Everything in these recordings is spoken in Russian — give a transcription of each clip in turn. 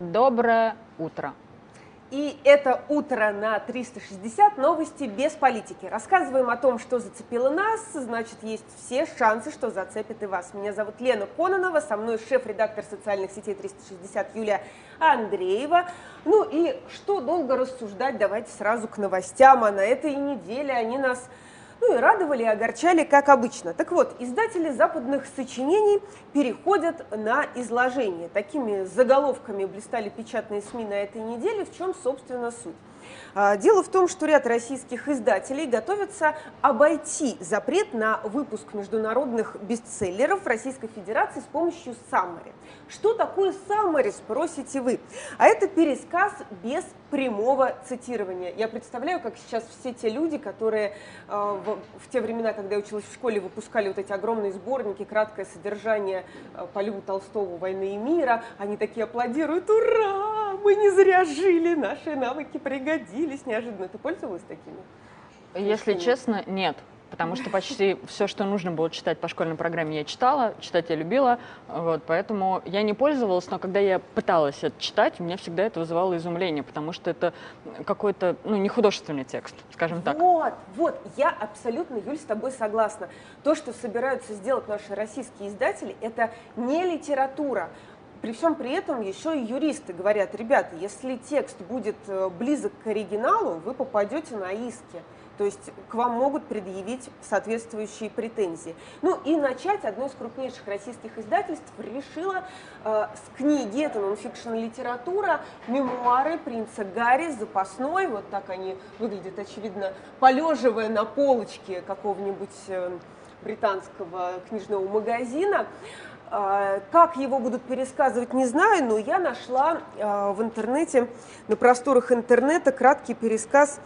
Доброе утро. И это утро на 360 новости без политики. Рассказываем о том, что зацепило нас, значит, есть все шансы, что зацепит и вас. Меня зовут Лена Кононова, со мной шеф-редактор социальных сетей 360 Юлия Андреева. Ну и что долго рассуждать, давайте сразу к новостям. А на этой неделе они нас ну и радовали и огорчали, как обычно. Так вот, издатели западных сочинений переходят на изложение. Такими заголовками блистали печатные СМИ на этой неделе, в чем, собственно, суть. А, дело в том, что ряд российских издателей готовятся обойти запрет на выпуск международных бестселлеров Российской Федерации с помощью Summary. Что такое Summary, спросите вы? А это пересказ без прямого цитирования. Я представляю, как сейчас все те люди, которые э, в, в те времена, когда я училась в школе, выпускали вот эти огромные сборники, краткое содержание э, по Льву Толстову «Войны и мира», они такие аплодируют, ура, мы не зря жили, наши навыки пригодились неожиданно. Ты пользовалась такими? Если честно, нет потому что почти все, что нужно было читать по школьной программе, я читала, читать я любила, вот, поэтому я не пользовалась, но когда я пыталась это читать, меня всегда это вызывало изумление, потому что это какой-то, ну, не художественный текст, скажем так. Вот, вот, я абсолютно, Юль, с тобой согласна. То, что собираются сделать наши российские издатели, это не литература, при всем при этом еще и юристы говорят, ребята, если текст будет э, близок к оригиналу, вы попадете на иски. То есть к вам могут предъявить соответствующие претензии. Ну и начать одно из крупнейших российских издательств решила э, с книги, это нонфикшн литература, мемуары принца Гарри, запасной, вот так они выглядят, очевидно, полеживая на полочке какого-нибудь э, британского книжного магазина. Э, как его будут пересказывать, не знаю, но я нашла э, в интернете, на просторах интернета краткий пересказ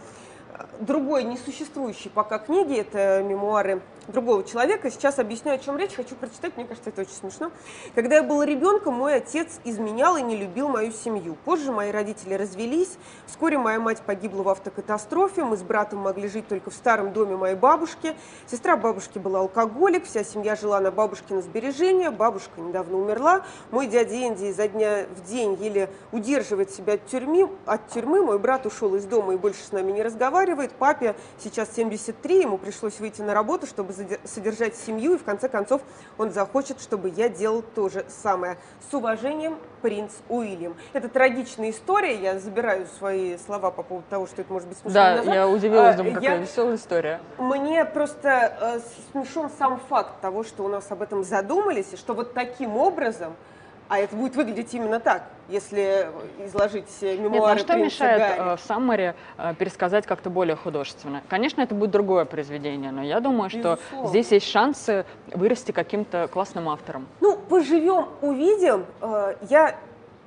другой несуществующей пока книги, это мемуары другого человека. Сейчас объясню, о чем речь. Хочу прочитать, мне кажется, это очень смешно. Когда я был ребенком, мой отец изменял и не любил мою семью. Позже мои родители развелись. Вскоре моя мать погибла в автокатастрофе. Мы с братом могли жить только в старом доме моей бабушки. Сестра бабушки была алкоголик. Вся семья жила на бабушкино сбережения. Бабушка недавно умерла. Мой дядя Энди изо дня в день еле удерживает себя от тюрьмы. От тюрьмы. Мой брат ушел из дома и больше с нами не разговаривает. Папе сейчас 73. Ему пришлось выйти на работу, чтобы содержать семью, и в конце концов он захочет, чтобы я делал то же самое. С уважением, принц Уильям. Это трагичная история, я забираю свои слова по поводу того, что это может быть смешно. Да, назад. я удивилась, думаю, какая я... веселая история. Мне просто э, смешон сам факт того, что у нас об этом задумались, и что вот таким образом а это будет выглядеть именно так, если изложить мемуары Нет, ну, что мешает Гарри. Э, в Саммаре э, пересказать как-то более художественно? Конечно, это будет другое произведение, но я думаю, что Безусловно. здесь есть шансы вырасти каким-то классным автором. Ну, поживем, увидим. Э, я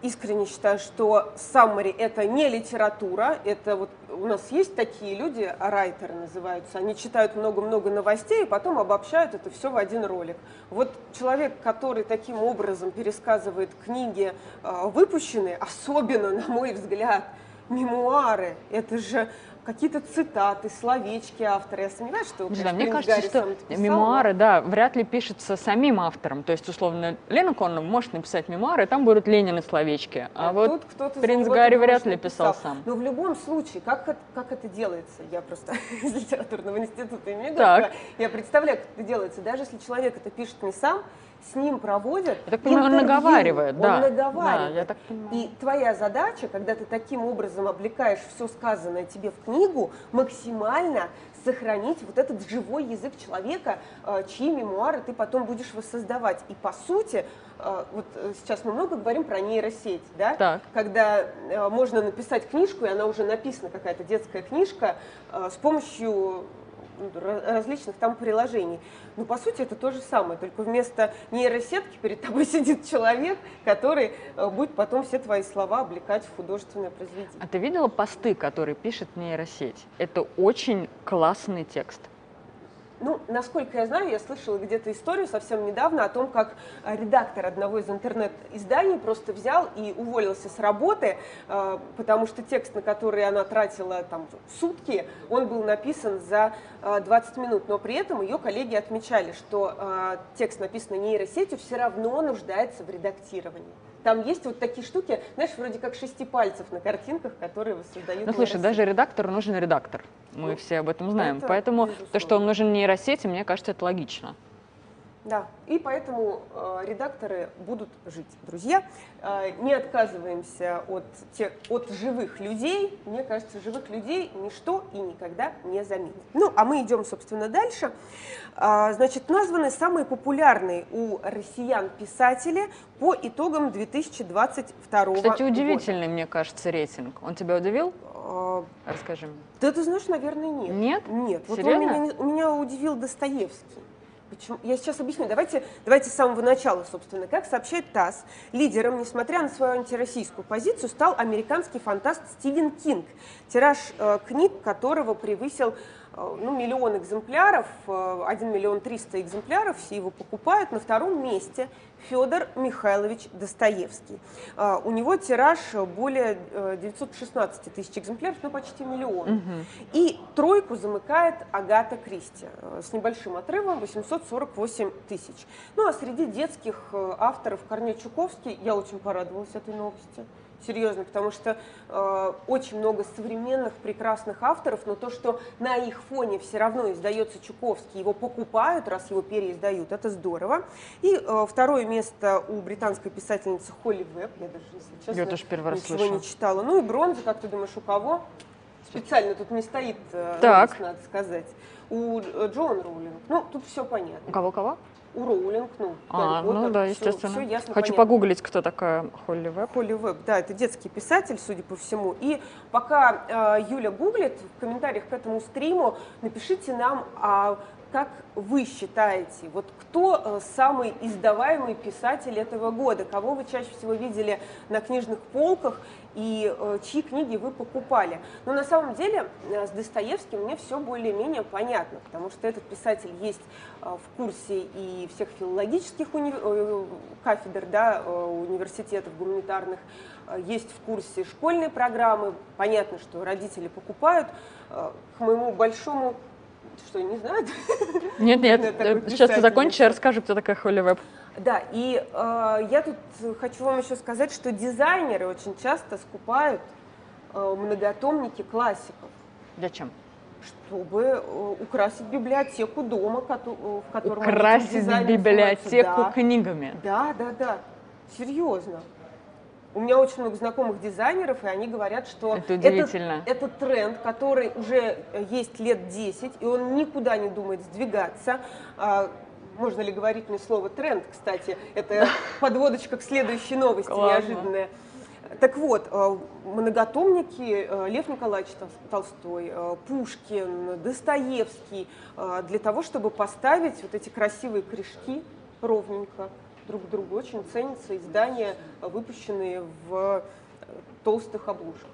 искренне считаю, что summary это не литература, это вот у нас есть такие люди, райтеры называются, они читают много-много новостей и потом обобщают это все в один ролик. Вот человек, который таким образом пересказывает книги, э, выпущенные, особенно, на мой взгляд, мемуары, это же какие-то цитаты, словечки автора. Я сомневаюсь, что да, мне кажется, что мемуары, да, вряд ли пишутся самим автором. То есть, условно, Лена Коннов может написать мемуары, там будут Ленины словечки. А, а вот тут принц Гарри вряд ли писал сам. Но в любом случае, как это, как это делается? Я просто из литературного института имею так. Я представляю, как это делается. Даже если человек это пишет не сам, с ним проводят Я так понимаю, он наговаривает, да. Он наговаривает. Да, я так понимаю. И твоя задача, когда ты таким образом облекаешь все сказанное тебе в книгу, максимально сохранить вот этот живой язык человека, э, чьи мемуары ты потом будешь воссоздавать. И по сути, э, вот э, сейчас мы много говорим про нейросеть, да? Так. Когда можно написать книжку, и она уже написана, какая-то детская книжка, с помощью различных там приложений. Но по сути это то же самое, только вместо нейросетки перед тобой сидит человек, который э, будет потом все твои слова облекать в художественное произведение. А ты видела посты, которые пишет нейросеть? Это очень классный текст. Ну, насколько я знаю, я слышала где-то историю совсем недавно о том, как э, редактор одного из интернет-изданий просто взял и уволился с работы, э, потому что текст, на который она тратила там сутки, он был написан за 20 минут. Но при этом ее коллеги отмечали, что текст, написанный нейросетью, все равно нуждается в редактировании. Там есть вот такие штуки, знаешь, вроде как шести пальцев на картинках, которые воссоздают Ну, слушай, даже редактору нужен редактор. Мы ну, все об этом знаем. Поэтому безусловно. то, что он нужен нейросети, мне кажется, это логично. Да, и поэтому э, редакторы будут жить. Друзья, э, не отказываемся от, тех, от живых людей. Мне кажется, живых людей ничто и никогда не заменит. Ну, а мы идем, собственно, дальше. Э, значит, названы самые популярные у россиян писатели по итогам 2022 года. Кстати, удивительный, мне кажется, рейтинг. Он тебя удивил? Э, Расскажи мне. Да ты знаешь, наверное, нет. Нет? Нет. Вот Серьезно? Он меня, меня удивил Достоевский. Почему? Я сейчас объясню. Давайте, давайте с самого начала, собственно. Как сообщает ТАСС, лидером, несмотря на свою антироссийскую позицию, стал американский фантаст Стивен Кинг, тираж э, книг которого превысил Э, ну, миллион экземпляров, 1 э, миллион 300 экземпляров, все его покупают. На втором месте Федор Михайлович Достоевский. Э, у него тираж более 916 тысяч экземпляров, ну почти миллион. Угу. И тройку замыкает Агата Кристи с небольшим отрывом 848 тысяч. Ну а среди детских авторов Корней Чуковский, я очень порадовалась этой новости серьезно, потому что э, очень много современных прекрасных авторов, но то, что на их фоне все равно издается Чуковский, его покупают, раз его переиздают, это здорово. И э, второе место у британской писательницы Холли Веб, я даже, если честно, я тоже первый раз ничего слышу. не читала. Ну и бронза, как ты думаешь, у кого? Специально тут не стоит, э, так. надо сказать. У э, Джоан Роулинг. Ну, тут все понятно. У кого-кого? Роулинг, ну, а, Поттер, ну да, естественно. Все, все ясно, Хочу понятно. погуглить, кто такая Холли Веб. Холли Веб, да, это детский писатель, судя по всему. И пока э, Юля гуглит, в комментариях к этому стриму напишите нам, а как вы считаете, вот кто э, самый издаваемый писатель этого года? Кого вы чаще всего видели на книжных полках и э, чьи книги вы покупали? Но на самом деле э, с Достоевским мне все более-менее понятно, потому что этот писатель есть в курсе и всех филологических уни... кафедр да, университетов гуманитарных, есть в курсе школьной программы. Понятно, что родители покупают. К моему большому что, не знают? Нет, нет, сейчас ты закончишь, я расскажу, кто такая Холли Веб. Да, и э, я тут хочу вам еще сказать, что дизайнеры очень часто скупают э, многотомники классиков. Зачем? Чтобы э, украсить библиотеку дома, ко- в котором Украсить библиотеку да. книгами. Да, да, да. Серьезно. У меня очень много знакомых дизайнеров, и они говорят, что это, удивительно. это, это тренд, который уже есть лет 10, и он никуда не думает сдвигаться. Можно ли говорить мне слово тренд, кстати? Это подводочка к следующей новости неожиданная. Так вот, а, многотомники а, Лев Николаевич Толстой, Пушкин, Достоевский, для того, чтобы поставить вот эти красивые корешки ровненько друг к другу. Очень ценятся издания, выпущенные в э, толстых обложках.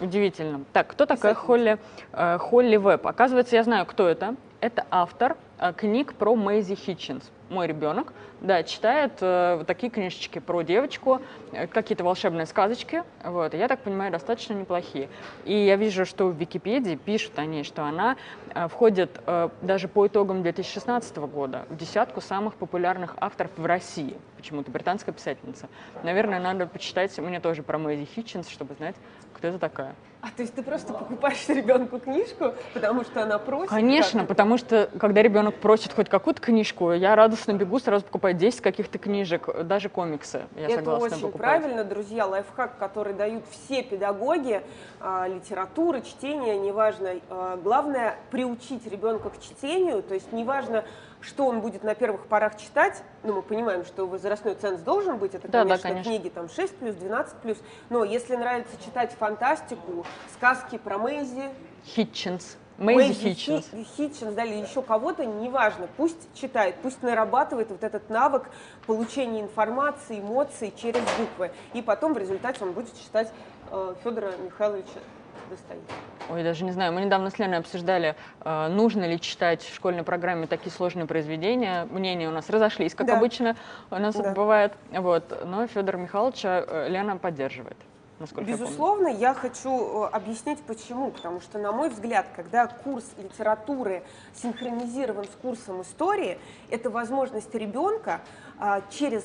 Удивительно. Так, кто такая Холли, э, Холли Веб? Оказывается, я знаю, кто это. Это автор э, книг про Мэйзи Хитчинс мой ребенок, да, читает э, такие книжечки про девочку, э, какие-то волшебные сказочки, вот, я так понимаю, достаточно неплохие. И я вижу, что в Википедии пишут они, что она э, входит э, даже по итогам 2016 года в десятку самых популярных авторов в России, почему-то британская писательница. Наверное, надо почитать мне тоже про Мэйзи Хитчинс, чтобы знать, кто это такая. А то есть ты просто покупаешь ребенку книжку, потому что она просит? Конечно, потому что когда ребенок просит хоть какую-то книжку, я радостно бегу, сразу покупаю 10 каких-то книжек, даже комиксы. Я Это согласна очень покупать. правильно, друзья. Лайфхак, который дают все педагоги, а, литература, чтение, неважно. А, главное приучить ребенка к чтению, то есть неважно, что он будет на первых порах читать, ну, мы понимаем, что возрастной ценз должен быть, это, да, конечно, да, конечно, книги там 6 плюс, 12 плюс, но если нравится читать фантастику, сказки про Мэйзи, Хитчинс, Мэйзи Хитчинс. Хитчинс, да, или еще кого-то, неважно, пусть читает, пусть нарабатывает вот этот навык получения информации, эмоций через буквы, и потом в результате он будет читать э, Федора Михайловича Достоевского? Ой, даже не знаю. Мы недавно с Леной обсуждали, э, нужно ли читать в школьной программе такие сложные произведения. Мнения у нас разошлись, как Да. обычно у нас Да. бывает. Вот. Но Федора Михайловича э, Лена поддерживает, насколько я помню. Безусловно, я хочу э, объяснить почему. Потому что, на мой взгляд, когда курс литературы синхронизирован с курсом истории, это возможность ребенка а, через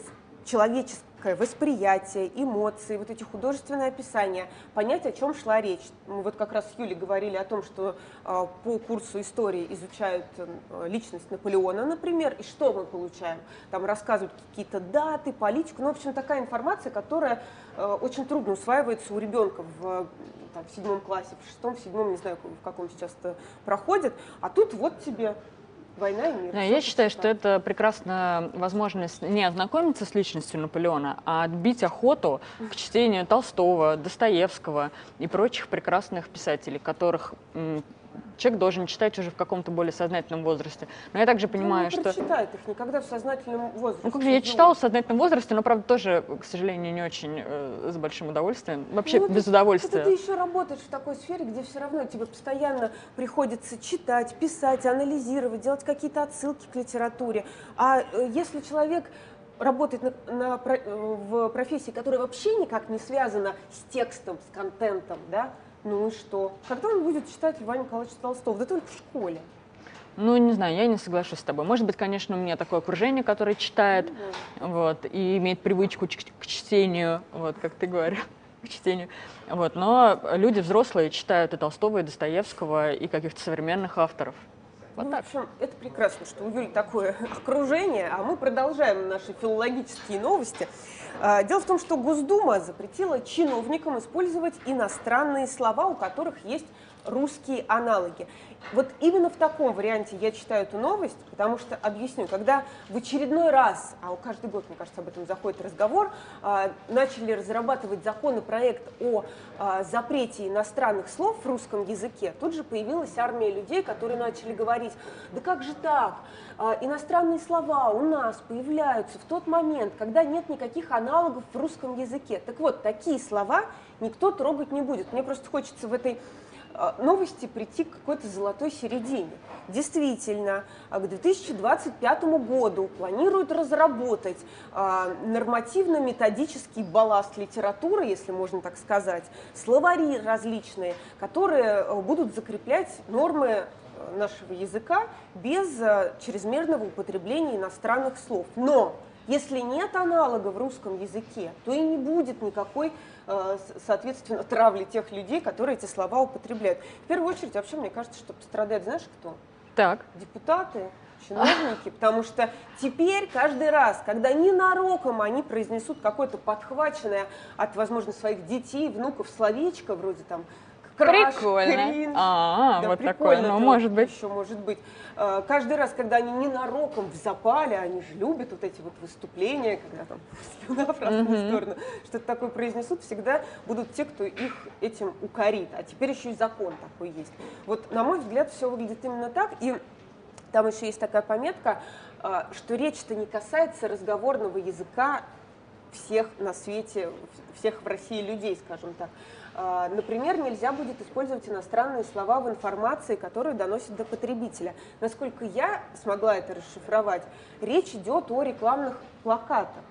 человеческое восприятие, эмоции, вот эти художественные описания, понять, о чем шла речь. Мы вот как раз с Юлей говорили о том, что а, по курсу истории изучают э, личность Наполеона, например, и что мы получаем? Там рассказывают какие-то даты, политику, ну, в общем, такая информация, которая э, очень трудно усваивается у ребенка в, там, в седьмом классе, в шестом, в седьмом, не знаю, в каком сейчас это проходит, а тут вот тебе война и мир. Да, я считаю, что это прекрасная возможность не ознакомиться с личностью Наполеона, а отбить охоту к чтению Толстого, Достоевского и прочих прекрасных писателей, которых человек должен читать уже в каком-то более сознательном возрасте. Но я также понимаю, ну, что... прочитает их никогда в сознательном возрасте. Ну, как же я читала в сознательном возрасте, но, правда, тоже, к сожалению, не очень э, с большим удовольствием. Вообще, Ну, без это- удовольствия. Это ты еще работаешь в такой сфере, где все равно тебе постоянно приходится читать, писать, анализировать, делать какие-то отсылки к литературе. А э, если человек работает на, на э, в профессии, которая вообще никак не связана с текстом, с контентом, да, ну и что? Когда он будет читать Льва Николаевича Толстого? Да только в школе. Ну, не знаю, я не соглашусь с тобой. Может быть, конечно, у меня такое окружение, которое читает, вот, и имеет привычку к чтению, вот, как ты говоришь, к чтению. Вот, но люди взрослые читают и Толстого, и Достоевского, и каких-то современных авторов. Вот ну, так. В общем, это прекрасно, что у Юли такое окружение, а мы продолжаем наши филологические новости. А, Дело в том, что Госдума запретила чиновникам использовать иностранные слова, у которых есть русские аналоги. Вот именно в таком варианте я читаю эту новость, потому что, объясню, когда в очередной раз, а каждый год, мне кажется, об этом заходит разговор, а, начали разрабатывать законопроект о а, запрете иностранных слов в русском языке, тут же появилась армия людей, которые начали говорить, да как же так, А, иностранные слова у нас появляются в тот момент, когда нет никаких аналогов в русском языке. Так вот, такие слова никто трогать не будет. Мне просто хочется в этой новости прийти к какой-то золотой середине. Действительно, а, к 2025 году планируют разработать а, нормативно-методический балласт литературы, если можно так сказать, словари различные, которые будут закреплять нормы э, нашего языка без э, чрезмерного употребления иностранных слов. Но если нет аналога в русском языке, то и не будет никакой, э, соответственно, травли тех людей, которые эти слова употребляют. В первую очередь, вообще, мне кажется, что пострадает, знаешь, кто? Так. депутаты, чиновники, потому что теперь каждый раз, когда ненароком они произнесут какое-то подхваченное от, возможно, своих детей, внуков словечко, вроде там краш, Прикольно. кринж, А, да, вот такое. Ну, может быть. Еще может быть. Э, Каждый раз, когда они ненароком в запале, они же любят вот эти вот выступления, когда там слюна в разные Мгм. стороны, что-то такое произнесут, всегда будут те, кто их этим укорит. А теперь еще и закон такой есть. Вот, на мой взгляд, все выглядит именно так. И там еще есть такая пометка, а, что речь-то не касается разговорного языка всех на свете, всех в России людей, скажем так. А, Например, нельзя будет использовать иностранные слова в информации, которую доносит до потребителя. Насколько я смогла это расшифровать, речь идет о рекламных плакатах.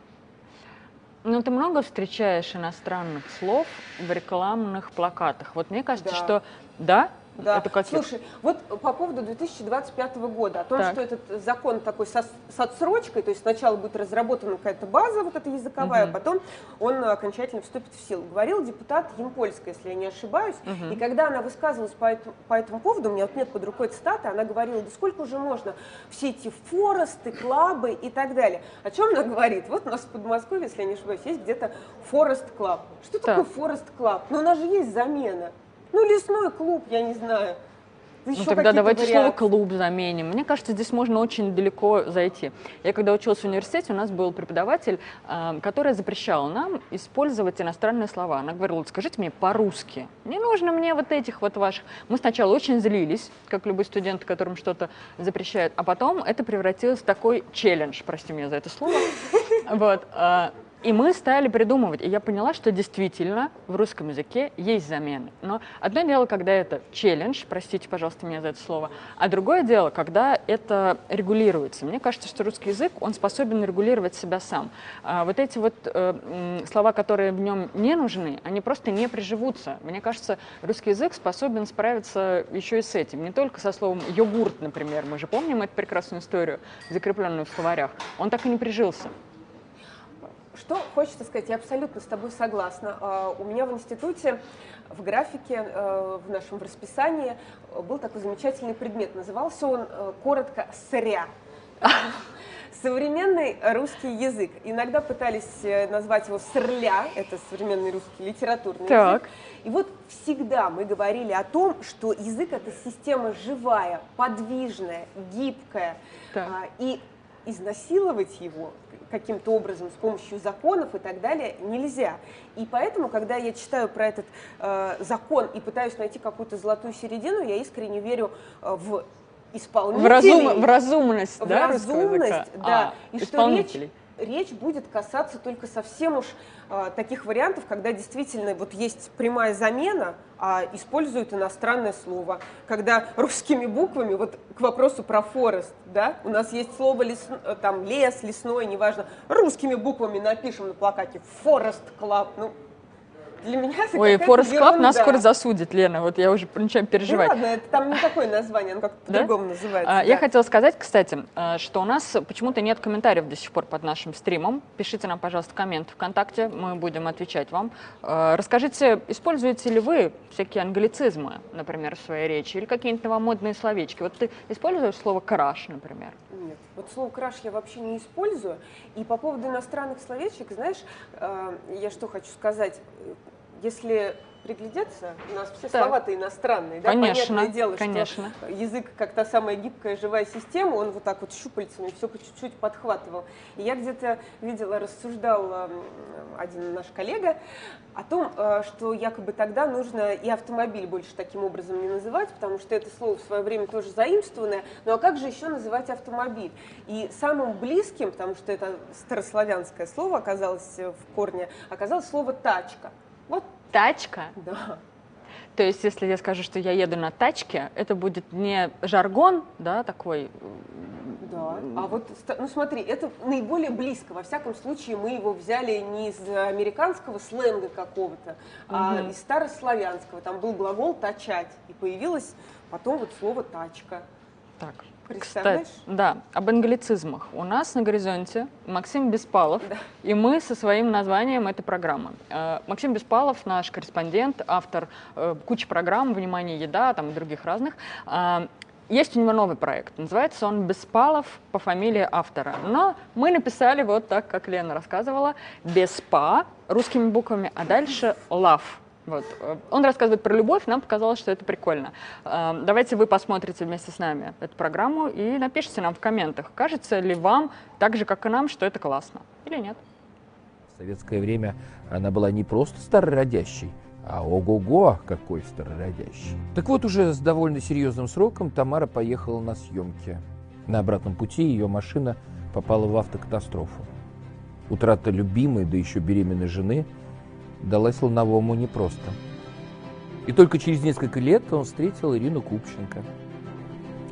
Ну, ты много встречаешь иностранных слов в рекламных плакатах. Вот мне кажется, Да. что да, Да. это каких? Слушай, вот по поводу 2025 года, о том, Так. что этот закон такой со- с отсрочкой, то есть сначала будет разработана какая-то база вот эта языковая, а потом он окончательно вступит в силу. Говорил депутат Емпольская, если я не ошибаюсь, Мгм. и когда она высказывалась по этому, по этому поводу, у меня вот нет под рукой цитаты, она говорила, да сколько уже можно, все эти forest ы, club ы и так далее. О чем она говорит? Вот у нас в Подмосковье, если я не ошибаюсь, есть где-то forest club. Что Так. такое forest club? Ну, у нас же есть замена. Ну, лесной клуб, я не знаю. Ну, Еще тогда какие-то давайте слово вариации. клуб заменим. Мне кажется, здесь можно очень далеко зайти. Я когда училась в университете, у нас был преподаватель, а, который запрещал нам использовать иностранные слова. Она говорила, «Вот скажите мне по-русски. Не нужно мне вот этих вот ваших. Мы сначала очень злились, как любой студент, которым что-то запрещают, а потом это превратилось в такой челлендж, прости меня за это слово. Вот. И мы стали придумывать, и я поняла, что действительно в русском языке есть замены. Но одно дело, когда это челлендж, простите, пожалуйста, меня за это слово, а другое дело, когда это регулируется. Мне кажется, что русский язык, он способен регулировать себя сам. А вот эти вот э, слова, которые в нем не нужны, они просто не приживутся. Мне кажется, русский язык способен справиться еще и с этим. Не только со словом йогурт, например, мы же помним эту прекрасную историю, закрепленную в словарях. Он так и не прижился. Что хочется сказать, я абсолютно с тобой согласна. А, у меня в институте в графике, э, в нашем в расписании был такой замечательный предмет. Назывался он э, коротко «сыря». Современный русский язык. Иногда пытались э, назвать его «сырля», это современный русский литературный так. язык. И вот всегда мы говорили о том, что язык – это система живая, подвижная, гибкая. Так. А, и изнасиловать его каким-то образом с помощью законов и так далее нельзя. И поэтому, когда я читаю про этот э, закон и пытаюсь найти какую-то золотую середину, я искренне верю э, в исполнителей. В, разум, в разумность, в да, разумность, да. А, и что речь речь будет касаться только совсем уж таких вариантов, когда действительно вот есть прямая замена, а используют иностранное слово. Когда русскими буквами, вот к вопросу про forest, да, у нас есть слово лес, э, там, лес, лесной, неважно, русскими буквами напишем на плакате «Forest Club», ну, для меня это Ой, Forest Club нас скоро засудит, Лена, вот я уже начинаю переживать. Ну ладно, это там не такое название, оно как-то по-другому называется. А, да. Я хотела сказать, кстати, э, что у нас почему-то нет комментариев до сих пор под нашим стримом. Пишите нам, пожалуйста, коммент ВКонтакте, мы будем отвечать вам. Э, расскажите, используете ли вы всякие англицизмы, например, в своей речи, или какие-нибудь новомодные словечки? Вот ты используешь слово «краш», например? Нет, вот слово «краш» я вообще не использую. И по поводу иностранных словечек, знаешь, я что хочу сказать, если приглядеться, у нас все слова-то иностранные, да, конечно, понятное дело, конечно. что язык как та самая гибкая живая система, он вот так вот щупальцами все по чуть-чуть подхватывал. И я где-то видела, рассуждал один наш коллега о том, э, что якобы тогда нужно и автомобиль больше таким образом не называть, потому что это слово в свое время тоже заимствованное, ну а как же еще называть автомобиль? И самым близким, потому что это старославянское слово оказалось в корне, оказалось слово «тачка». Вот тачка. Да. То есть, если я скажу, что я еду на тачке, это будет не жаргон, да, такой. Да. А вот, ну смотри, это наиболее близко. Во всяком случае, мы его взяли не из американского сленга какого-то, угу. а из старославянского. Там был глагол тачать, и появилось потом вот слово тачка. Так. Кстати, да, об англицизмах. У нас на горизонте Максим Беспалов, да. и мы со своим названием этой программы. Э, Максим Беспалов, наш корреспондент, автор э, кучи программ «Внимание, еда» там и других разных. Э, есть у него новый проект, называется он «Беспалов» по фамилии автора. Но мы написали вот так, как Лена рассказывала, «Беспа» русскими буквами, а дальше «Love». Вот. Он рассказывает про любовь, нам показалось, что это прикольно. Эм, давайте вы посмотрите вместе с нами эту программу и напишите нам в комментах, кажется ли вам, так же, как и нам, что это классно или нет. В советское время она была не просто старородящей, а ого-го, какой старородящий. Так вот, уже с довольно серьезным сроком Тамара поехала на съемки. На обратном пути ее машина попала в автокатастрофу. Утрата любимой, да еще беременной жены – далась Луновому непросто. И только через несколько лет он встретил Ирину Купченко.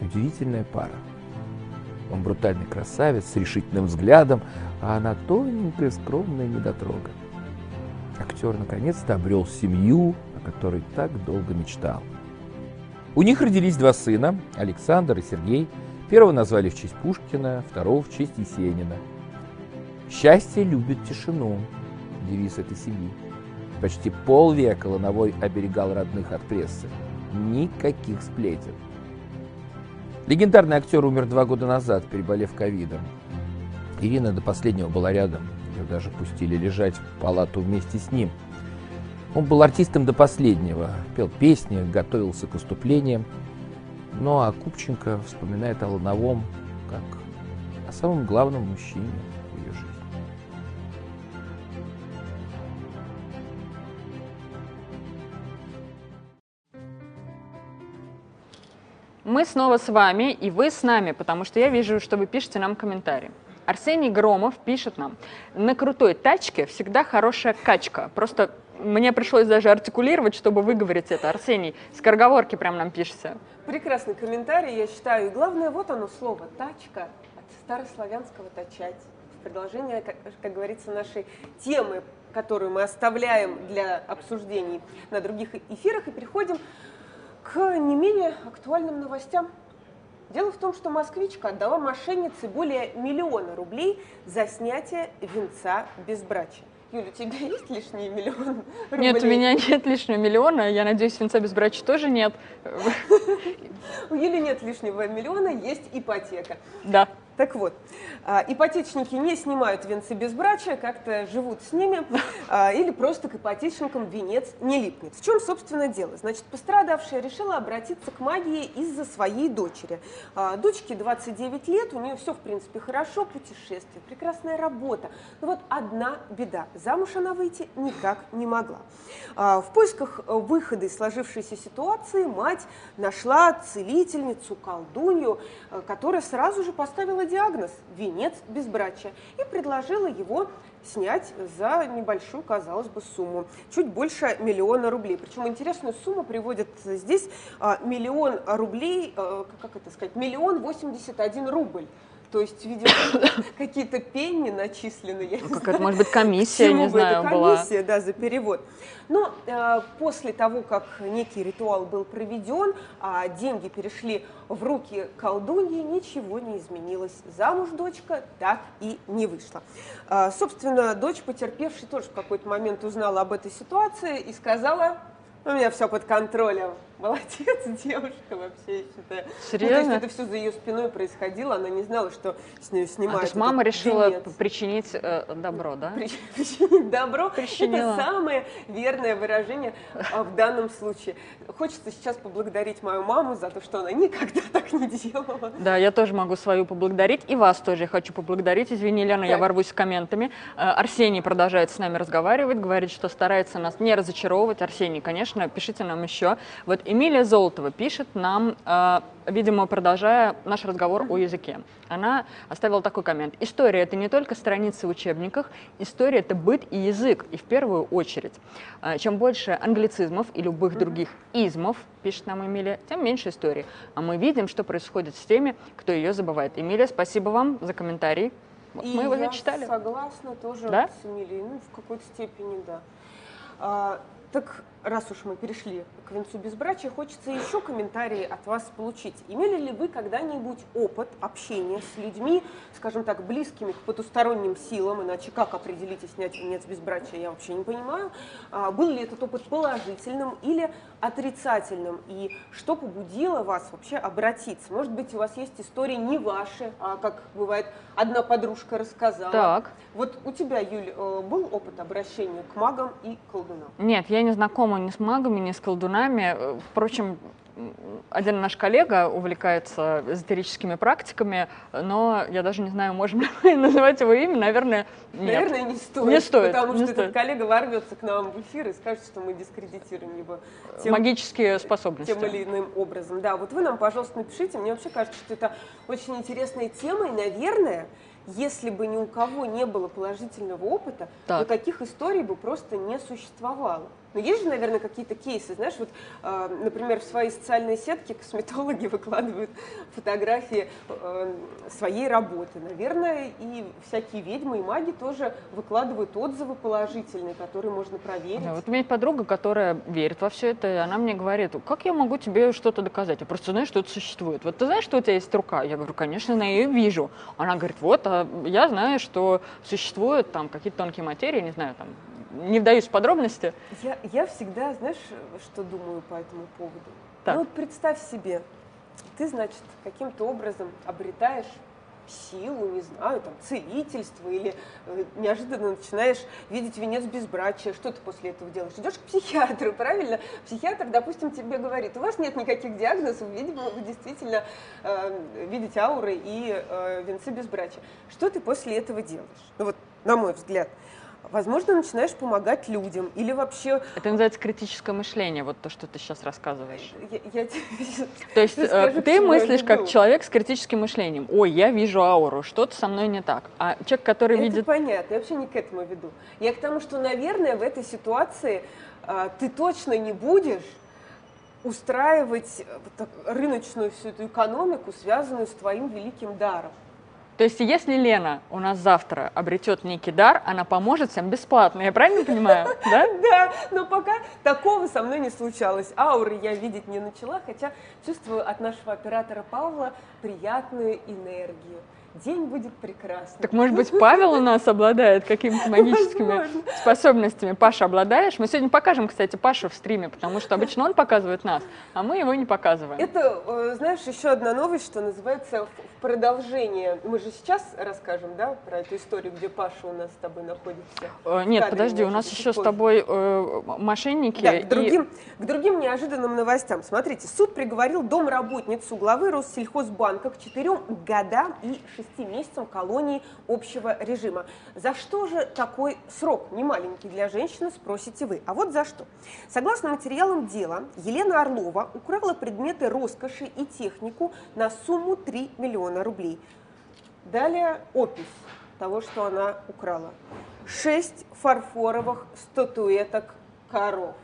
Удивительная пара. Он брутальный красавец с решительным взглядом, а она тоненькая, скромная недотрога. Актер наконец-то обрел семью, о которой так долго мечтал. У них родились два сына, Александр и Сергей. Первого назвали в честь Пушкина, второго в честь Есенина. «Счастье любит тишину» – девиз этой семьи. Почти полвека Лановой оберегал родных от прессы. Никаких сплетен. Легендарный актер умер два года назад, переболев ковидом. Ирина до последнего была рядом. Ее даже пустили лежать в палату вместе с ним. Он был артистом до последнего, пел песни, готовился к выступлениям. Ну а Купченко вспоминает о Лановом как о самом главном мужчине Мы снова с вами, и вы с нами, потому что я вижу, что вы пишете нам комментарии. Арсений Громов пишет нам, на крутой тачке всегда хорошая качка. Просто мне пришлось даже артикулировать, чтобы выговорить это. Арсений, скороговорки прям нам пишется. Прекрасный комментарий, я считаю. И главное, вот оно слово «тачка» от старославянского «тачать». В продолжение, как, как говорится, нашей темы, которую мы оставляем для обсуждений на других эфирах, и переходим к не менее актуальным новостям. Дело в том, что москвичка отдала мошеннице более миллиона рублей за снятие венца безбрачия. Юля, у тебя есть лишний миллион рублей? Нет, у меня нет лишнего миллиона. Я надеюсь, венца безбрачия тоже нет. У Юли нет лишнего миллиона, есть ипотека. Да. Так вот, а, ипотечники не снимают венцы безбрачия, как-то живут с ними, а, или просто к ипотечникам венец не липнет. В чем, собственно, дело? Значит, пострадавшая решила обратиться к магии из-за своей дочери. А, дочке 29 лет, у нее все, в принципе, хорошо, путешествие, прекрасная работа. Но вот одна беда. Замуж она выйти никак не могла. В поисках выхода из сложившейся ситуации мать нашла целительницу, колдунью, которая сразу же поставила диагноз – венец безбрачия, и предложила его снять за небольшую, казалось бы, сумму, чуть больше миллиона рублей. Причем интересную сумму приводят здесь а, миллион рублей, а, как это сказать, миллион восемьдесят один рубль. То есть, видимо, какие-то пенни начислены. Я ну, какая-то, может быть, комиссия, не знаю, была. Комиссия, да, за перевод. Но э, после того, как некий ритуал был проведен, а деньги перешли в руки колдуньи, ничего не изменилось. Замуж дочка так и не вышла. Э, собственно, дочь потерпевшей тоже в какой-то момент узнала об этой ситуации и сказала, у меня все под контролем. Молодец, девушка вообще, я считаю. Серьезно? Ну, то есть это все за ее спиной происходило, она не знала, что с нее снимают. А, то есть мама решила венец. причинить э, добро, да? Причинить добро. Причинила. Это самое верное выражение а, в данном случае. Хочется сейчас поблагодарить мою маму за то, что она никогда так не делала. Да, я тоже могу свою поблагодарить, и вас тоже я хочу поблагодарить. Извини, Лена, так. я ворвусь с комментами. Э, Арсений продолжает с нами разговаривать, говорит, что старается нас не разочаровывать. Арсений, конечно, пишите нам еще. Вот Эмилия Золотова пишет нам, э, видимо, продолжая наш разговор о языке. Она оставила такой коммент. История — это не только страницы в учебниках, история — это быт и язык, и в первую очередь. Э, чем больше англицизмов и любых других измов, пишет нам Эмилия, тем меньше истории. А мы видим, что происходит с теми, кто ее забывает. Эмилия, спасибо вам за комментарий. И мы его я зачитали. согласна тоже да? с Эмилией, ну, в какой-то степени, да. А, так раз уж мы перешли к венцу безбрачия, хочется еще комментарии от вас получить. Имели ли вы когда-нибудь опыт общения с людьми, скажем так, близкими к потусторонним силам, иначе как определить и снять венец безбрачия, я вообще не понимаю. А, был ли этот опыт положительным или отрицательным? И что побудило вас вообще обратиться? Может быть, у вас есть истории не ваши, а как бывает, одна подружка рассказала. Так. Вот у тебя, Юль, э, был опыт обращения к магам и колдунам? Нет, я не знакома ни с магами, ни с колдунами. Впрочем, один наш коллега увлекается эзотерическими практиками, но я даже не знаю, можем ли мы называть его имя, наверное, нет. Наверное, не стоит. Не стоит. Потому не что стоит. этот коллега ворвется к нам в эфир и скажет, что мы дискредитируем его тем, магические способности. Тем или иным образом. Да, вот вы нам, пожалуйста, напишите. Мне вообще кажется, что это очень интересная тема, и, наверное, если бы ни у кого не было положительного опыта, так. никаких историй бы просто не существовало. Но есть же, наверное, какие-то кейсы, знаешь, вот, э, например, в свои социальные сетки косметологи выкладывают фотографии э, своей работы. Наверное, и всякие ведьмы и маги тоже выкладывают отзывы положительные, которые можно проверить. Да, вот у меня есть подруга, которая верит во все это, и она мне говорит, как я могу тебе что-то доказать? Я просто знаю, что это существует. Вот ты знаешь, что у тебя есть рука? Я говорю, конечно, я ее вижу. Она говорит, вот, а я знаю, что существуют там какие-то тонкие материи, не знаю, там не вдаюсь в подробности. Я, я всегда, знаешь, что думаю по этому поводу? Так. Ну вот представь себе, ты, значит, каким-то образом обретаешь силу, не знаю, там, целительство, или э, неожиданно начинаешь видеть венец безбрачия, что ты после этого делаешь? Идешь к психиатру, правильно? Психиатр, допустим, тебе говорит, у вас нет никаких диагнозов, видимо, вы действительно э, видите ауры и э, венцы безбрачия. Что ты после этого делаешь? Ну вот, на мой взгляд. Возможно, начинаешь помогать людям или вообще... Это называется критическое мышление, вот то, что ты сейчас рассказываешь. Я, я тебе То есть Ты э, скажи, ты я мыслишь как человек с критическим мышлением. Ой, я вижу ауру, что-то со мной не так. А человек, который Это видит... понятно, я вообще не к этому веду. Я к тому, что, наверное, в этой ситуации а, ты точно не будешь устраивать э, так рыночную всю эту экономику, связанную с твоим великим даром. То есть если Лена у нас завтра обретет некий дар, она поможет всем бесплатно. Я правильно понимаю? Да? Да, но пока такого со мной не случалось. Ауры я видеть не начала, хотя чувствую от нашего оператора Павла приятную энергию. День будет прекрасный. Так может быть Павел у нас обладает какими-то магическими Возможно. способностями? Паша, обладаешь? Мы сегодня покажем, кстати, Пашу в стриме, потому что обычно он показывает нас, а мы его не показываем. Это, э, знаешь, еще одна новость, что называется в продолжение. Мы же сейчас расскажем, да, про эту историю, где Паша у нас с тобой находится. Э, Нет, кадре, подожди, у нас еще с позже. тобой э, мошенники. Да, и- к другим, к другим неожиданным новостям. Смотрите, суд приговорил домработницу главы Россельхозбанка к четырем годам и шести месяцам колонии общего режима. За что же такой срок немаленький для женщины, спросите вы. А вот за что. Согласно материалам дела, Елена Орлова украла предметы роскоши и технику на сумму 3 миллиона рублей. Далее опись того, что она украла. Шесть фарфоровых статуэток коров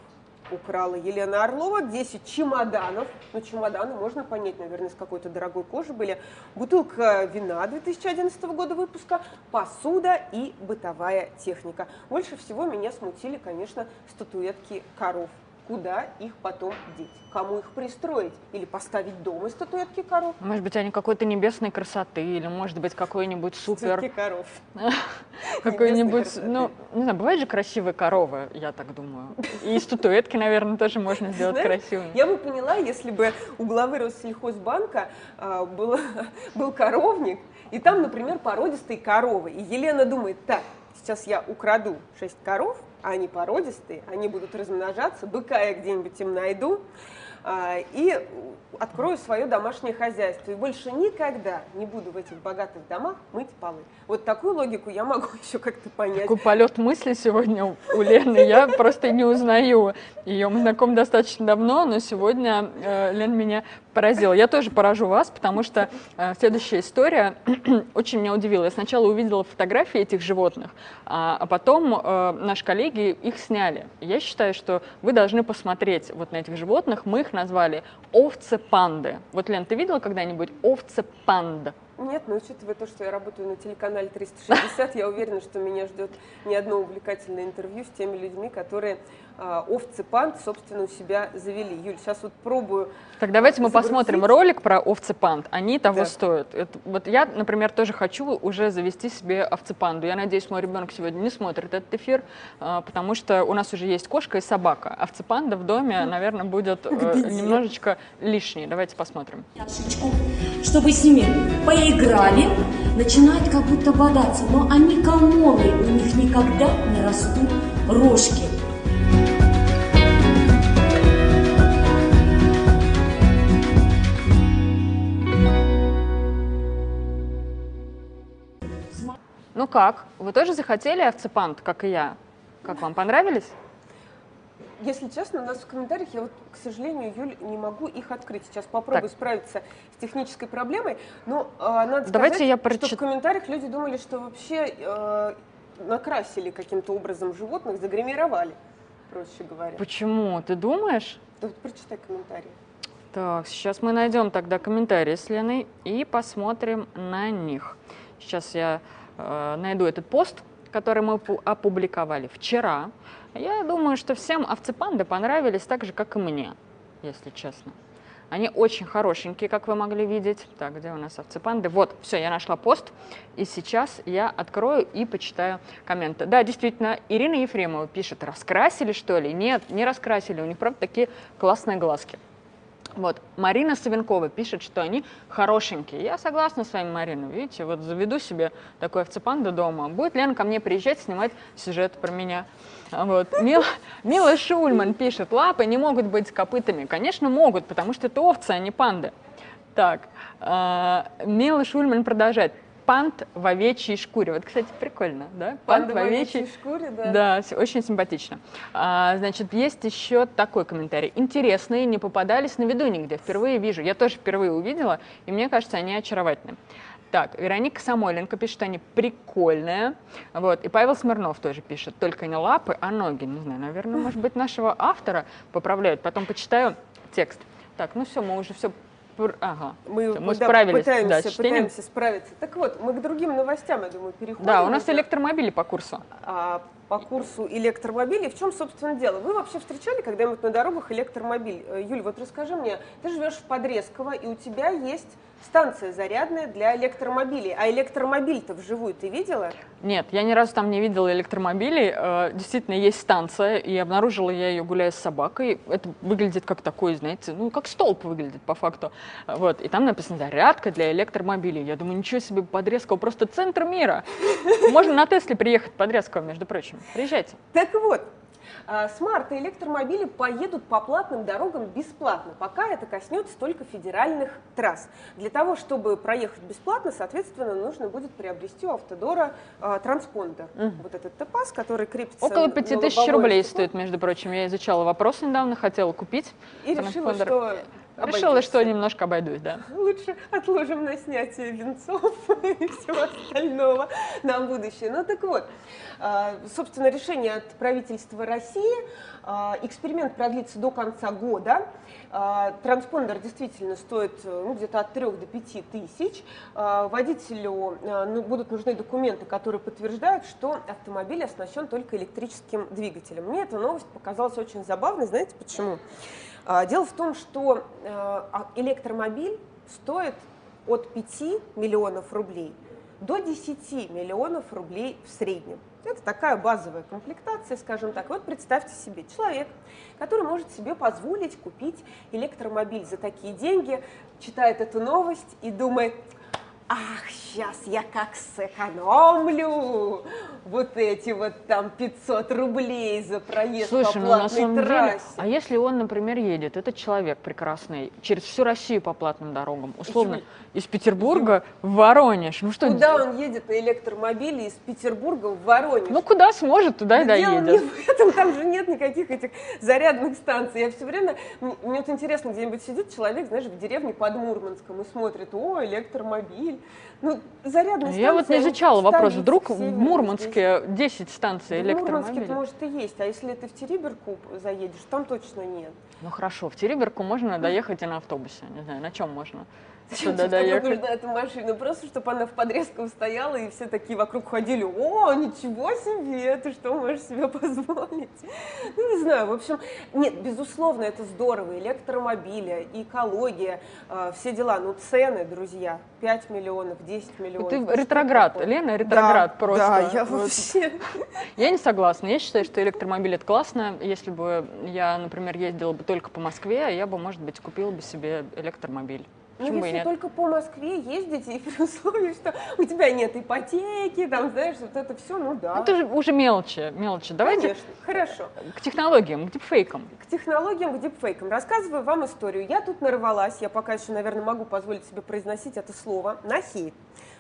украла Елена Орлова, 10 чемоданов, ну чемоданы можно понять, наверное, из какой-то дорогой кожи были, бутылка вина 2011 года выпуска, посуда и бытовая техника. Больше всего меня смутили, конечно, статуэтки коров. Куда их потом деть? Кому их пристроить? Или поставить дома статуэтки коров? Может быть, они какой-то небесной красоты, или может быть какой-нибудь супер, Статуэтки коров. какой-нибудь, ну, не знаю, бывают же красивые коровы, я так думаю. И статуэтки, наверное, тоже можно сделать красивыми. Я бы поняла, если бы у главы Россельхозбанка а, был коровник, и там, например, породистые коровы. И Елена думает, так, сейчас я украду 6 коров, а они породистые, они будут размножаться, быка я где-нибудь им найду, а, и открою свое домашнее хозяйство. И больше никогда не буду в этих богатых домах мыть полы. Вот такую логику я могу еще как-то понять. Такой полет мысли сегодня у- Лены, я просто не узнаю ее. Мы знакомы достаточно давно, но сегодня э, Лена меня поразила. Я тоже поражу вас, потому что э, следующая история очень меня удивила. Я сначала увидела фотографии этих животных, а, а потом э, наши коллеги их сняли. Я считаю, что вы должны посмотреть вот на этих животных. Мы их назвали овцы-панды. Вот, Лен, ты видела когда-нибудь овцы-панда? Нет, но учитывая то, что я работаю на телеканале 360, я уверена, что меня ждет не одно увлекательное интервью с теми людьми, которые а, овцы панд, собственно, у себя завели. Юль, сейчас вот пробую. Так давайте мы загрузить. посмотрим ролик про овцепанд. Они того Да. стоят. Это- вот я, например, тоже хочу уже завести себе овцепанду. Я надеюсь, мой ребенок сегодня не смотрит этот эфир, а, потому что у нас уже есть кошка и собака. Овцепанда в доме, наверное, будет э, Где? немножечко лишней. Давайте посмотрим. чтобы с ними поиграли, начинают как будто бодаться, но они комолы, у них никогда не растут рожки. Ну как? Вы тоже захотели овцепанд, как и я? Как вам понравились? Если честно, у нас в комментариях, я вот, к сожалению, Юль, не могу их открыть. Сейчас попробую Так. справиться с технической проблемой. Но а, надо Давайте сказать, я что прочит- в комментариях люди думали, что вообще э, накрасили каким-то образом животных, загримировали, проще говоря. Почему? Ты думаешь? Да вот прочитай комментарии. Так, сейчас мы найдем тогда комментарии с Леной и посмотрим на них. Сейчас я э, найду этот пост, который мы пу- опубликовали вчера. Я думаю, что всем овцепанды понравились так же, как и мне, если честно. Они очень хорошенькие, как вы могли видеть. Так, где у нас овцепанды? Вот, все, я нашла пост. И сейчас я открою и почитаю комменты. Да, действительно, Ирина Ефремова пишет, раскрасили что ли? Нет, не раскрасили, у них, правда, такие классные глазки. Вот, Марина Савенкова пишет, что они хорошенькие. Я согласна с вами, Марина. Видите, вот заведу себе такой овцепанду дома. Будет Лена ко мне приезжать, снимать сюжет про меня. Вот. Мила, Мила Шульман пишет, лапы не могут быть копытами. Конечно, могут, потому что это овцы, а не панды. Так, а, Мила Шульман продолжает. Пант в овечьей шкуре. Вот, кстати, прикольно, да? Пант в овечьей шкуре, да. Да, очень симпатично. А, значит, есть еще такой комментарий. Интересные, не попадались на виду нигде. Впервые вижу. Я тоже впервые увидела, и мне кажется, они очаровательны. Так, Вероника Самойленко пишет, они прикольные. Вот. И Павел Смирнов тоже пишет, только не лапы, а ноги. Не знаю, наверное, может быть, нашего автора поправляют. Потом почитаю текст. Так, ну все, мы уже все... Ага. Мы, мы да, справились пытаемся, да, пытаемся справиться. Так вот, мы к другим новостям, я думаю, переходим. Да, у нас электромобили по курсу. а, по курсу электромобилей. В чем, собственно, дело? Вы вообще встречали когда-нибудь на дорогах электромобиль? Э, Юль, вот расскажи мне, ты живешь в Подрезково, и у тебя есть станция зарядная для электромобилей. А электромобиль-то вживую ты видела? Нет, я ни разу там не видела электромобилей. Э, Действительно, есть станция, и обнаружила я ее, гуляя с собакой. Это выглядит как такой, знаете, ну, как столб выглядит по факту. Вот, и там написано «Зарядка для электромобилей». Я думаю, ничего себе, Подрезково, просто центр мира. Можно на Тесле приехать в Подрезково, между прочим. Приезжайте. Так вот, а, с марта электромобили поедут по платным дорогам бесплатно, пока это коснется только федеральных трасс. Для того, чтобы проехать бесплатно, соответственно, нужно будет приобрести у Автодора а, транспондер. Вот этот топаз, который крепится Около на 5000 лобовое рублей стекло. стоит, между прочим. Я изучала вопрос недавно, хотела купить. И решила, транспондер. Что Решила, что немножко обойдусь, да. Лучше отложим на снятие венцов и всего остального на будущее. Ну так вот, а, собственно, решение от правительства России. А, Эксперимент продлится до конца года. А, Транспондер действительно стоит э, ну, где-то от 3 до 5 тысяч. Водителю ну, будут нужны документы, которые подтверждают, что автомобиль оснащен только электрическим двигателем. Мне эта новость показалась очень забавной. Знаете почему? Дело в том, что э, а- электромобиль стоит от 5 миллионов рублей до 10 миллионов рублей в среднем. Это такая базовая комплектация, скажем так. Вот представьте себе человек, который может себе позволить купить электромобиль за такие деньги, читает эту новость и думает, ах, сейчас я как сэкономлю вот эти вот там 500 рублей за проезд Слушай, по ну на платной самом деле, трассе. а если он, например, едет, этот человек прекрасный, через всю Россию по платным дорогам, условно, Юль, из Петербурга в Воронеж, ну что, Куда он едет на электромобиле из Петербурга в Воронеж? ну куда сможет, туда и Да дело не доедет. в этом, там же нет никаких этих зарядных станций. Я все время, мне вот интересно, где-нибудь сидит человек, знаешь, в деревне под Мурманском и смотрит, о, электромобиль. Ну, зарядная станция. Я вот не изучала вопрос, вдруг в Мурманске 10 станций здесь. В Мурманске, электромобилей. может, и есть, а если ты в Териберку заедешь, там точно нет. Ну хорошо, в Тереберку можно доехать и на автобусе, не знаю, на чем можно Зачем тебе доехать. нужна эта машина? Просто, чтобы она в подрезках стояла, и все такие вокруг ходили, о, ничего себе, ты что можешь себе позволить? Ну, не знаю, в общем, нет, безусловно, это здорово, электромобили, экология, э, все дела, ну, цены, друзья, 5 миллионов, 10 миллионов. Ты ну, ретроград, такое? Лена, ретроград Да, просто. Да, я Вот. вообще... Я не согласна. Я считаю, что электромобиль это классно. Если бы я, например, ездила бы только по Москве, я бы, может быть, купила бы себе электромобиль. Ну, Почему и если нет? только по Москве ездить, и при условии, что у тебя нет ипотеки, там, знаешь, вот это все, ну да. Ну, Это же уже мелочи, мелочи. Давайте Конечно, хорошо. к технологиям, к дипфейкам. К технологиям, к дипфейкам. Рассказываю вам историю. Я тут нарвалась, я пока еще, наверное, могу позволить себе произносить это слово, на хейт.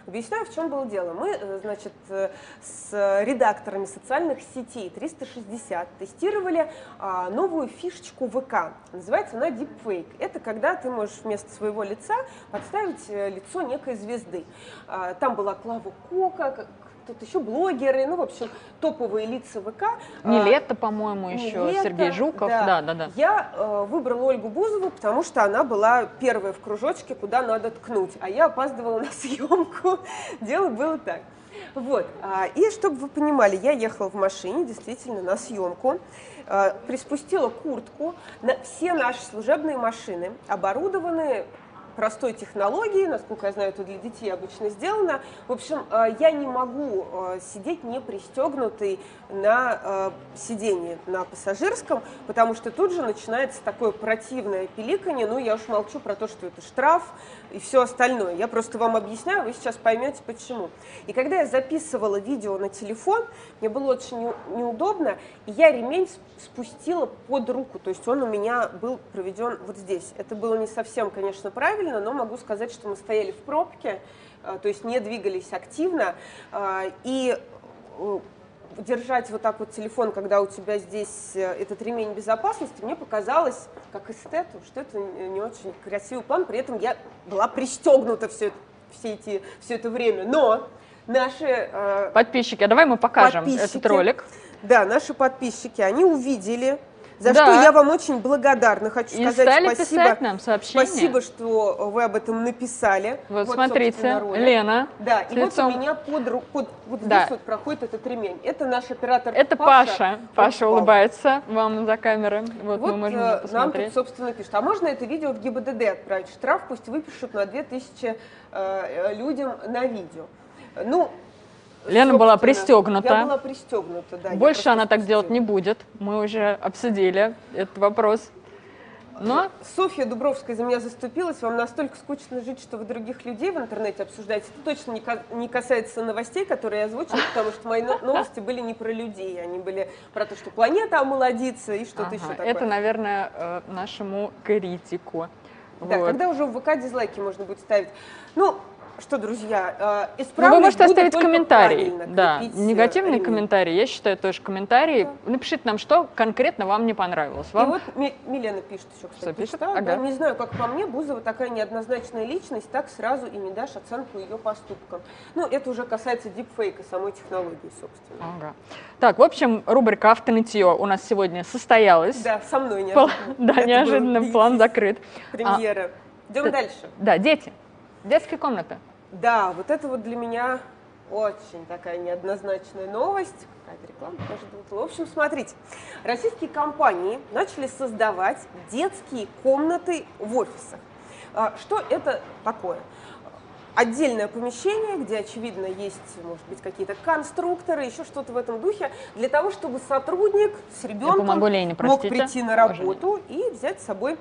Объясняю, в чем было дело. Мы, э, значит, э, с редакторами социальных сетей 360 тестировали а, новую фишечку ВК. Называется она Deepfake. Это когда ты можешь вместо своего лица подставить э, лицо некой звезды. А, Там была Клава Кока, тут еще блогеры, ну, в общем, топовые лица ВК. А, Не лето, по-моему, еще Нилетто, Сергей Жуков. Да, да, да. Я э, выбрала Ольгу Бузову, потому что она была первая в кружочке, куда надо ткнуть, а я опаздывала на съемку. Дело было так. Вот. а, И чтобы вы понимали, я ехала в машине, действительно, на съемку, э, приспустила куртку. Все наши служебные машины оборудованы простой технологией, насколько я знаю, это для детей обычно сделано. В общем, э, я не могу э, сидеть не пристегнутой на э, сиденье на пассажирском, потому что тут же начинается такое противное пиликанье. Ну, я уж молчу про то, что это штраф и все остальное. Я просто вам объясняю, вы сейчас поймете почему. И когда я записывала видео на телефон, мне было очень не- неудобно, и я ремень спустила под руку, то есть он у меня был проведен вот здесь. Это было не совсем, конечно, правильно, но могу сказать, что мы стояли в пробке, а, то есть не двигались активно. А, и э, держать вот так вот телефон, когда у тебя здесь э, этот ремень безопасности, мне показалось, как эстету, что это не очень красивый план. При этом я была пристегнута все, все, эти, все это время. Но наши... Э, подписчики, а давай мы покажем этот ролик. Да, наши подписчики, они увидели за да. что я вам очень благодарна. Хочу и сказать стали спасибо. писать нам сообщения. Спасибо, что вы об этом написали. Вот, вот смотрите, Лена. Да, и лицом. вот у меня под, под вот да. здесь вот проходит этот ремень. Это наш оператор Это Паша. Паша. Паша улыбается вам за камерой. Вот, вот мы можем э, нам тут, собственно, пишут. А можно это видео в ГИБДД отправить? Штраф пусть выпишут на 2000 э, людям на видео. Ну, Лена была пристегнута. Я была пристегнута, да. Больше она так делать не будет. Мы уже обсудили этот вопрос. Но... Софья Дубровская за меня заступилась. Вам настолько скучно жить, что вы других людей в интернете обсуждаете. Это точно не касается новостей, которые я озвучила, потому что мои новости были не про людей. Они были про то, что планета омолодится и что-то ага, еще такое. Это, наверное, э, нашему критику. Да, вот. когда уже в ВК дизлайки можно будет ставить. Ну, что, друзья, э, исправлять ну, Вы можете оставить комментарий. Да, э, негативный ремень. комментарий, я считаю, тоже комментарий. Да. Напишите нам, что конкретно вам не понравилось. Вам... И вот Милена пишет еще, кстати. Что пишет? Ага. Да, не знаю, как по мне, Бузова такая неоднозначная личность, так сразу и не дашь оценку ее поступкам. Ну, это уже касается дипфейка, самой технологии, собственно. Ага. Так, в общем, рубрика «Автонытье» у нас сегодня состоялась. Да, со мной неожиданно. Да, неожиданно, план закрыт. Премьера. Идем дальше. Да, дети. Детские комнаты. Да, вот это вот для меня очень такая неоднозначная новость. Какая-то реклама В общем, смотрите, российские компании начали создавать детские комнаты в офисах. А, что это такое? отдельное помещение, где, очевидно, есть, может быть, какие-то конструкторы, еще что-то в этом духе, для того, чтобы сотрудник с ребенком мог прийти на работу и взять с собой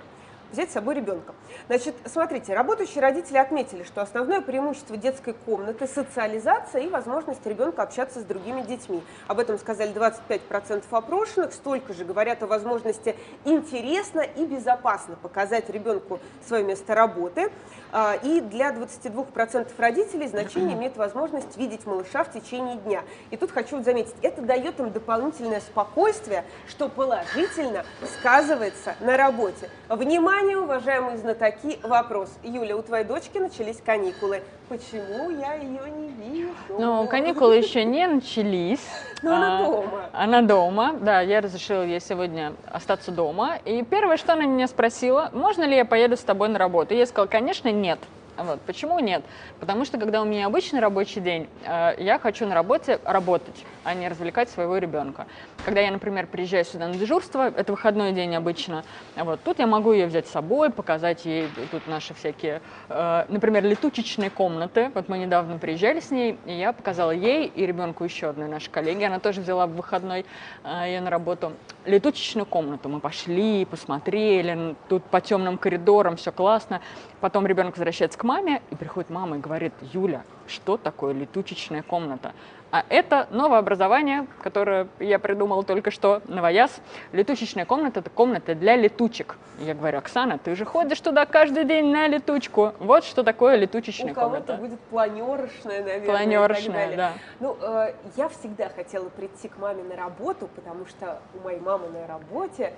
взять с собой ребенка. Значит, смотрите, работающие родители отметили, что основное преимущество детской комнаты – социализация и возможность ребенка общаться с другими детьми. Об этом сказали 25% опрошенных, столько же говорят о возможности интересно и безопасно показать ребенку свое место работы. А, и для 22% родителей значение имеет возможность видеть малыша в течение дня. И тут хочу заметить, это дает им дополнительное спокойствие, что положительно сказывается на работе. Внимание! Внимание, уважаемые знатоки, вопрос. Юля, у твоей дочки начались каникулы. Почему я ее не вижу? Ну, каникулы еще не начались. Но она а, дома. Она дома, да, я разрешила ей сегодня остаться дома. И первое, что она меня спросила, можно ли я поеду с тобой на работу? Я сказала, конечно, нет. Вот. Почему нет? Потому что, когда у меня обычный рабочий день, э, я хочу на работе работать, а не развлекать своего ребенка. Когда я, например, приезжаю сюда на дежурство, это выходной день обычно, вот, тут я могу ее взять с собой, показать ей тут наши всякие, э, например, летучечные комнаты. Вот мы недавно приезжали с ней, и я показала ей и ребенку еще одной нашей коллеги, она тоже взяла в выходной э, ее на работу, летучечную комнату. Мы пошли, посмотрели, тут по темным коридорам все классно. Потом ребенок возвращается к маме, и приходит мама и говорит, Юля, что такое летучечная комната? А это новое образование, которое я придумала только что, новояз. Летучечная комната – это комната для летучек. Я говорю, Оксана, ты же ходишь туда каждый день на летучку. Вот что такое летучечная У комната. У кого-то будет планерочная, наверное, Планерочная, да. Ну, э, я всегда хотела прийти к маме на работу, потому что у моей мамы на работе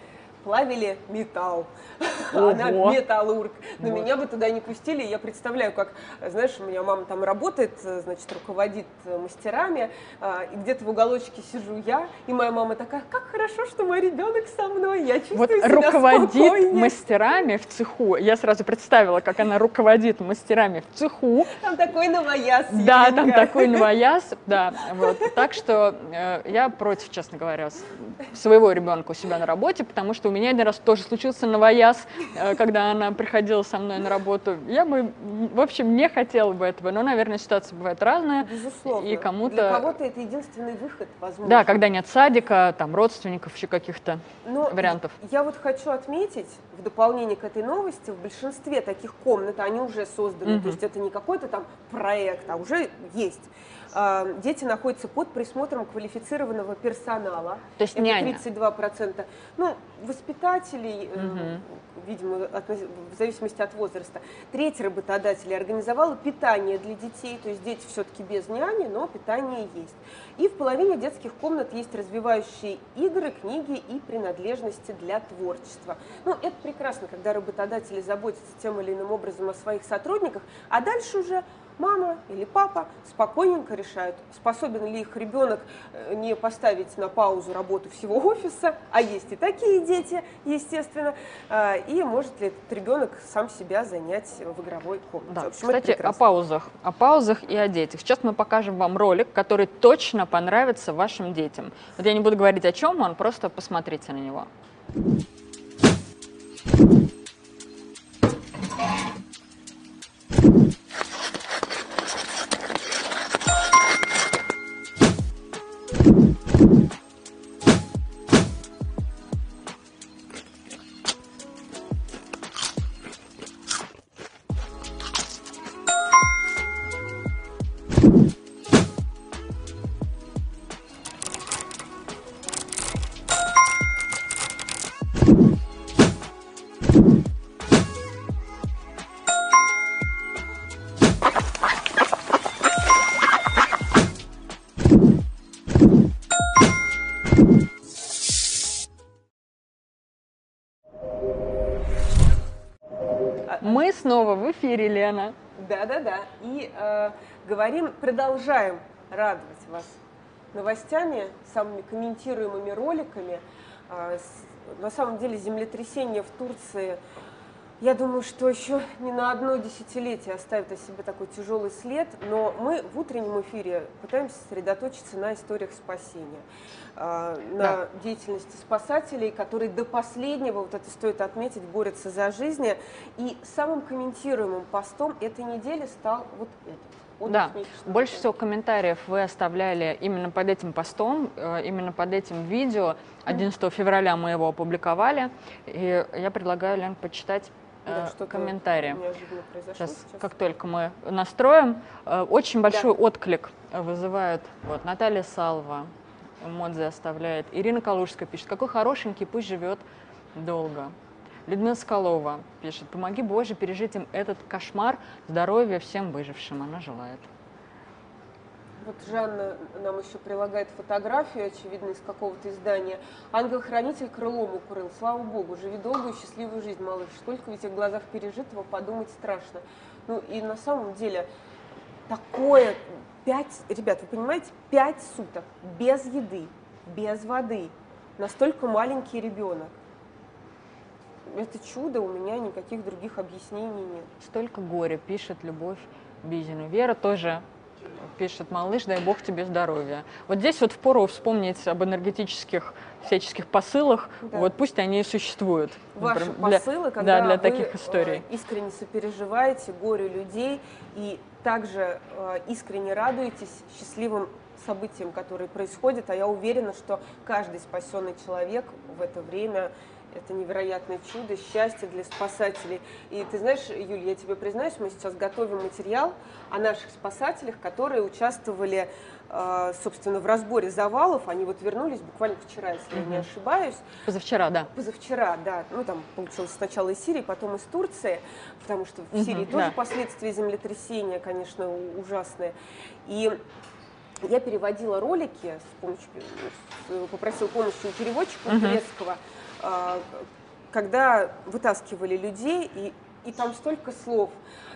плавили металл. Она металлург. Но вот. меня бы туда не пустили. Я представляю, как, знаешь, у меня мама там работает, значит, руководит мастерами, а, и где-то в уголочке сижу я, и моя мама такая, как хорошо, что мой ребенок со мной, я чувствую вот себя руководит спокойнее. мастерами в цеху. Я сразу представила, как она руководит мастерами в цеху. Там такой новояз. Да, там такой новояз, да. Вот. Так что э, я против, честно говоря, своего ребенка у себя на работе, потому что у меня один раз тоже случился новояз, э, когда она приходила со мной на работу. Я бы, в общем, не хотела бы этого, но, наверное, ситуация бывает разная. Безусловно. И кому-то... Для кого-то это единственный выход, возможно. Да, когда нет садика, там, родственников, еще каких-то но вариантов. Я вот хочу отметить, в дополнение к этой новости, в большинстве таких комнат, они уже созданы, угу. то есть это не какой-то там проект, а уже есть. А, дети находятся под присмотром квалифицированного персонала. То есть Это няня. 32%. Ну, воспитателей, э, видимо, от- в зависимости от возраста. Треть работодателей организовала питание для детей, то есть дети все-таки без няни, но питание есть. И в половине детских комнат есть развивающие игры, книги и принадлежности для творчества. Ну, это прекрасно, когда работодатели заботятся тем или иным образом о своих сотрудниках, а дальше уже мама или папа спокойненько решают, способен ли их ребенок э, не поставить на паузу работу всего офиса, а есть и такие дети, естественно, а, и может ли этот ребенок сам себя занять в игровой комнате. Да. В общем, Кстати, о паузах. О паузах и о детях. Сейчас мы покажем вам ролик, который точно понравится вашим детям. Вот я не буду говорить о чем он, просто посмотрите на него. Мы снова в эфире, Лена. Да-да-да. И э, говорим, продолжаем радовать вас новостями, самыми комментируемыми роликами. А, на самом деле землетрясение в Турции, я думаю, что еще не на одно десятилетие оставит о себе такой тяжелый след, но мы в утреннем эфире пытаемся сосредоточиться на историях спасения, а, на Да. деятельности спасателей, которые до последнего, вот это стоит отметить, борются за жизнь. И самым комментируемым постом этой недели стал вот этот. Да, больше всего комментариев вы оставляли именно под этим постом, э, именно под этим видео. 11 февраля мы его опубликовали, и я предлагаю, Лен, почитать э, Да, что-то комментарии. Сейчас, сейчас. как только мы настроим, э, очень большой отклик вызывают. Вот Наталья Салва, эмодзи оставляет. Ирина Калужская пишет, какой хорошенький, пусть живет долго. Людмила Скалова пишет, помоги Боже пережить им этот кошмар, здоровья всем выжившим, она желает. Вот Жанна нам еще прилагает фотографию, очевидно, из какого-то издания. Ангел-хранитель крылом укрыл. Слава Богу, живи долгую счастливую жизнь, малыш. Сколько в этих глазах пережитого, подумать страшно. Ну и на самом деле такое пять, ребят, вы понимаете, пять суток без еды, без воды. Настолько маленький ребенок. Это чудо, у меня никаких других объяснений нет. Столько горя, пишет Любовь Бизина. Вера тоже пишет, малыш, дай бог тебе здоровья. Вот здесь вот впору вспомнить об энергетических всяческих посылах, Да. вот пусть они и существуют. Ваши Например, для- посылы, когда да, для вы, таких э, историй. искренне сопереживаете горю людей и также э, искренне радуетесь счастливым событиям, которые происходят. А я уверена, что каждый спасенный человек в это время это невероятное чудо, счастье для спасателей. И ты знаешь, Юль, я тебе признаюсь, мы сейчас готовим материал о наших спасателях, которые участвовали, э, собственно, в разборе завалов. Они вот вернулись буквально вчера, если я не ошибаюсь. Позавчера, да. Позавчера, да. Ну, там получилось сначала из Сирии, потом из Турции, потому что в Сирии тоже да. последствия землетрясения, конечно, ужасные. И я переводила ролики, с помощью, попросила помощи у переводчика Мгм. турецкого, а, когда вытаскивали людей, и, и там столько слов.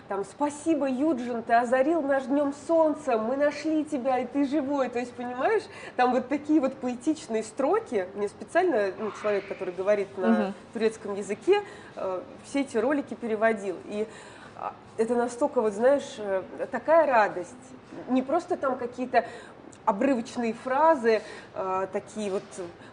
Там «Спасибо, Юджин, ты озарил наш днем солнца, мы нашли тебя, и ты живой». То есть, понимаешь, там вот такие вот поэтичные строки. Мне специально ну, человек, который говорит на Мгм. турецком языке, э, все эти ролики переводил. И а, это настолько, вот знаешь, э, такая радость. Не просто там какие-то обрывочные фразы, э, такие вот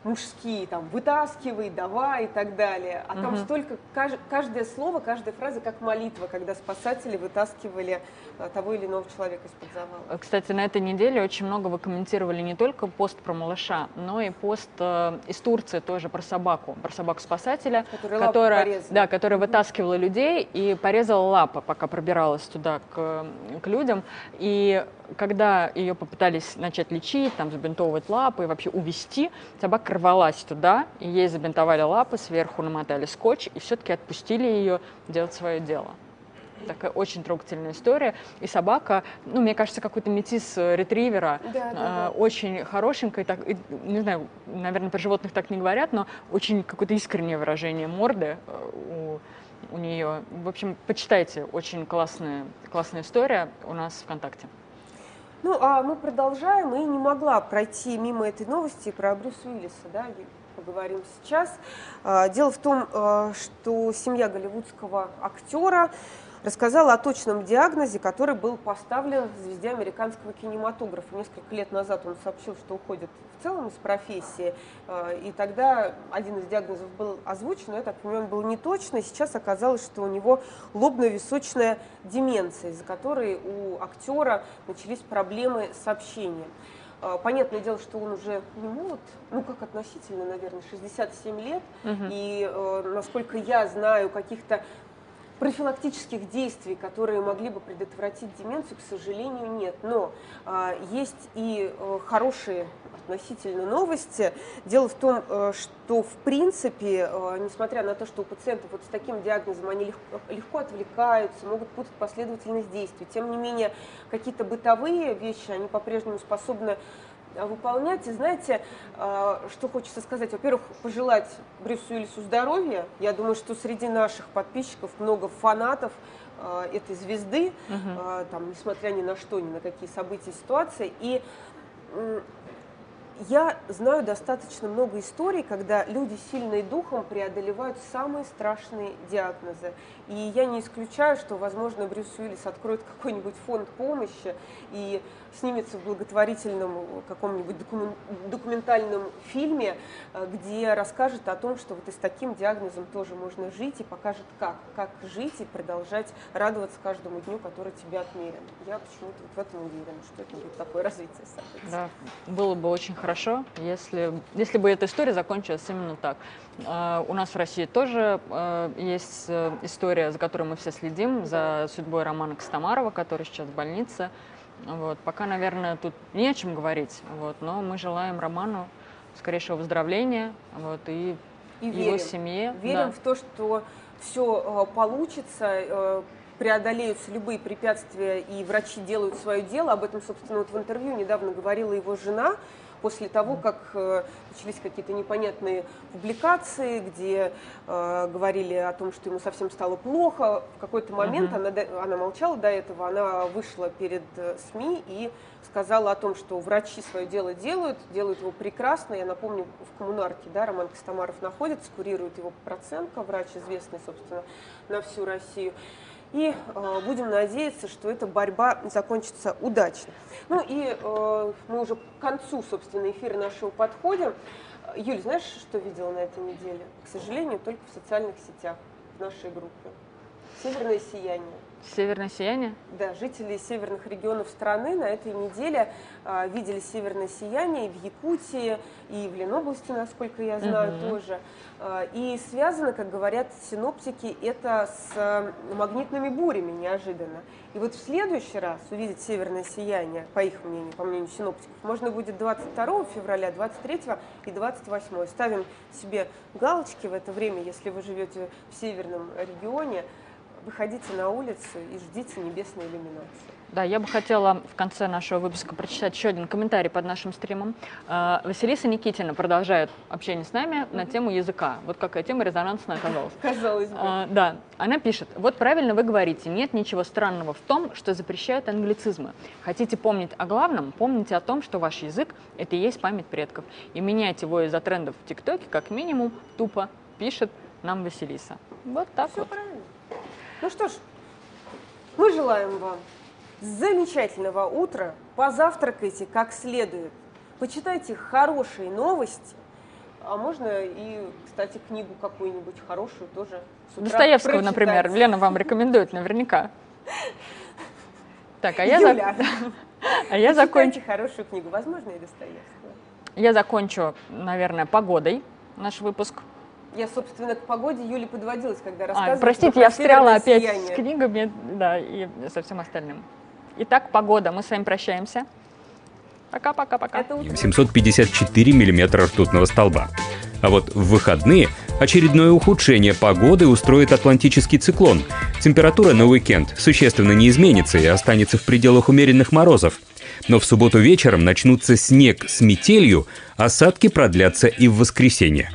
мужские, там, вытаскивай, давай и так далее. А там Мгм. столько, кажд- каждое слово, каждая фраза как молитва, когда спасатели вытаскивали э, того или иного человека из-под завала. Кстати, на этой неделе очень много вы комментировали не только пост про малыша, но и пост э, из Турции тоже про собаку, про собаку-спасателя, которая, порезал. да, которая вытаскивала людей и порезала лапы, пока пробиралась туда к, к людям. И когда ее попытались начать лечить, там, забинтовывать лапы и вообще увести, собака рвалась туда, и ей забинтовали лапы, сверху намотали скотч, и все-таки отпустили ее делать свое дело. Такая очень трогательная история. И собака, ну, мне кажется, какой-то метис э, ретривера, Да, да, э, да. очень хорошенькая, так, и, не знаю, наверное, про животных так не говорят, но очень какое-то искреннее выражение морды э, у, у нее. В общем, почитайте, очень классная, классная история у нас ВКонтакте. Ну, а мы продолжаем, и не могла пройти мимо этой новости про Брюса Уиллиса, да, поговорим сейчас. А, Дело в том, а, что семья голливудского актера рассказала о точном диагнозе, который был поставлен звезде американского кинематографа. Несколько лет назад он сообщил, что уходит в целом из профессии, а, и тогда один из диагнозов был озвучен, но я так понимаю, он был неточный. Сейчас оказалось, что у него лобно-височная деменция, из-за которой у актера начались проблемы с общением. А, Понятное дело, что он уже не молод, ну как относительно, наверное, 67 лет, и э, насколько я знаю, каких-то профилактических действий, которые могли бы предотвратить деменцию, к сожалению, нет. Но а, есть и э, хорошие относительно новости. Дело в том, э, что в принципе, э, несмотря на то, что у пациентов вот с таким диагнозом они легко, легко отвлекаются, могут путать последовательность действий, тем не менее какие-то бытовые вещи они по-прежнему способны а, выполнять. И знаете, а, что хочется сказать? Во-первых, пожелать Брюсу Уиллису здоровья. Я думаю, что среди наших подписчиков много фанатов а, этой звезды, а, там, несмотря ни на что, ни на какие события, ситуации. И я знаю достаточно много историй, когда люди сильные духом преодолевают самые страшные диагнозы. И я не исключаю, что, возможно, Брюс Уиллис откроет какой-нибудь фонд помощи и снимется в благотворительном каком-нибудь докумен- документальном фильме, э, где расскажет о том, что вот и с таким диагнозом тоже можно жить и покажет, как, как жить и продолжать радоваться каждому дню, который тебе отмерен. Я почему-то вот в этом уверена, что это будет такое развитие событий. Да, было бы очень хорошо, если, если бы эта история закончилась именно так. А, У нас в России тоже э, есть э, история, за которой мы все следим, за судьбой Романа Костомарова, который сейчас в больнице. Вот. Пока, наверное, тут не о чем говорить, вот. но мы желаем Роману скорейшего выздоровления вот, и, И его верим. семье. Верим да. в то, что все получится, э, преодолеются любые препятствия, и врачи делают свое дело. Об этом, собственно, вот в интервью недавно говорила его жена, после того, как э, начались какие-то непонятные публикации, где э, говорили о том, что ему совсем стало плохо. В какой-то момент она, до- она молчала до этого, она вышла перед э, СМИ и сказала о том, что врачи свое дело делают, делают его прекрасно. Я напомню, в коммунарке да, Роман Костомаров находится, курирует его Проценко, врач известный, собственно, на всю Россию. И э, будем надеяться, что эта борьба закончится удачно. Ну и э, мы уже к концу, собственно, эфира нашего подходим. Юль, знаешь, что видела на этой неделе? К сожалению, только в социальных сетях, в нашей группе. Северное сияние. Северное сияние? Да, жители северных регионов страны на этой неделе а, видели северное сияние и в Якутии, и в Ленобласти, насколько я знаю, Мгм. тоже. А, и связано, как говорят синоптики, это с а, магнитными бурями неожиданно. И вот в следующий раз увидеть северное сияние, по их мнению, по мнению синоптиков, можно будет 22 февраля, 23 и 28. Ставим себе галочки в это время, если вы живете в северном регионе, выходите на улицу и ждите небесной иллюминации. Да, я бы хотела в конце нашего выпуска прочитать еще один комментарий под нашим стримом. А, Василиса Никитина продолжает общение с нами на тему языка. Вот какая тема резонансная оказалась. Казалось бы. А, да, она пишет, вот правильно вы говорите, нет ничего странного в том, что запрещают англицизмы. Хотите помнить о главном, помните о том, что ваш язык – это и есть память предков. И менять его из-за трендов в ТикТоке как минимум тупо, пишет нам Василиса. Вот так Все вот. правильно. Ну что ж, мы желаем вам замечательного утра, позавтракайте как следует, почитайте хорошие новости, а можно и, кстати, книгу какую-нибудь хорошую тоже с утра Достоевского, прочитать. например, Лена вам рекомендует наверняка. Так, а я, за- Юля, а я, закончу, хорошую книгу, возможно, и Достоевского. я закончу, наверное, погодой наш выпуск. Я, собственно, к погоде Юли подводилась, когда А, рассказывала. простите, про я встряла опять сияние. с книгами, да, и со всем остальным. Итак, погода. Мы с вами прощаемся. Пока-пока-пока. 754 миллиметра ртутного столба. А вот в выходные очередное ухудшение погоды устроит атлантический циклон. Температура на уикенд существенно не изменится и останется в пределах умеренных морозов. Но в субботу вечером начнутся снег с метелью, осадки продлятся и в воскресенье.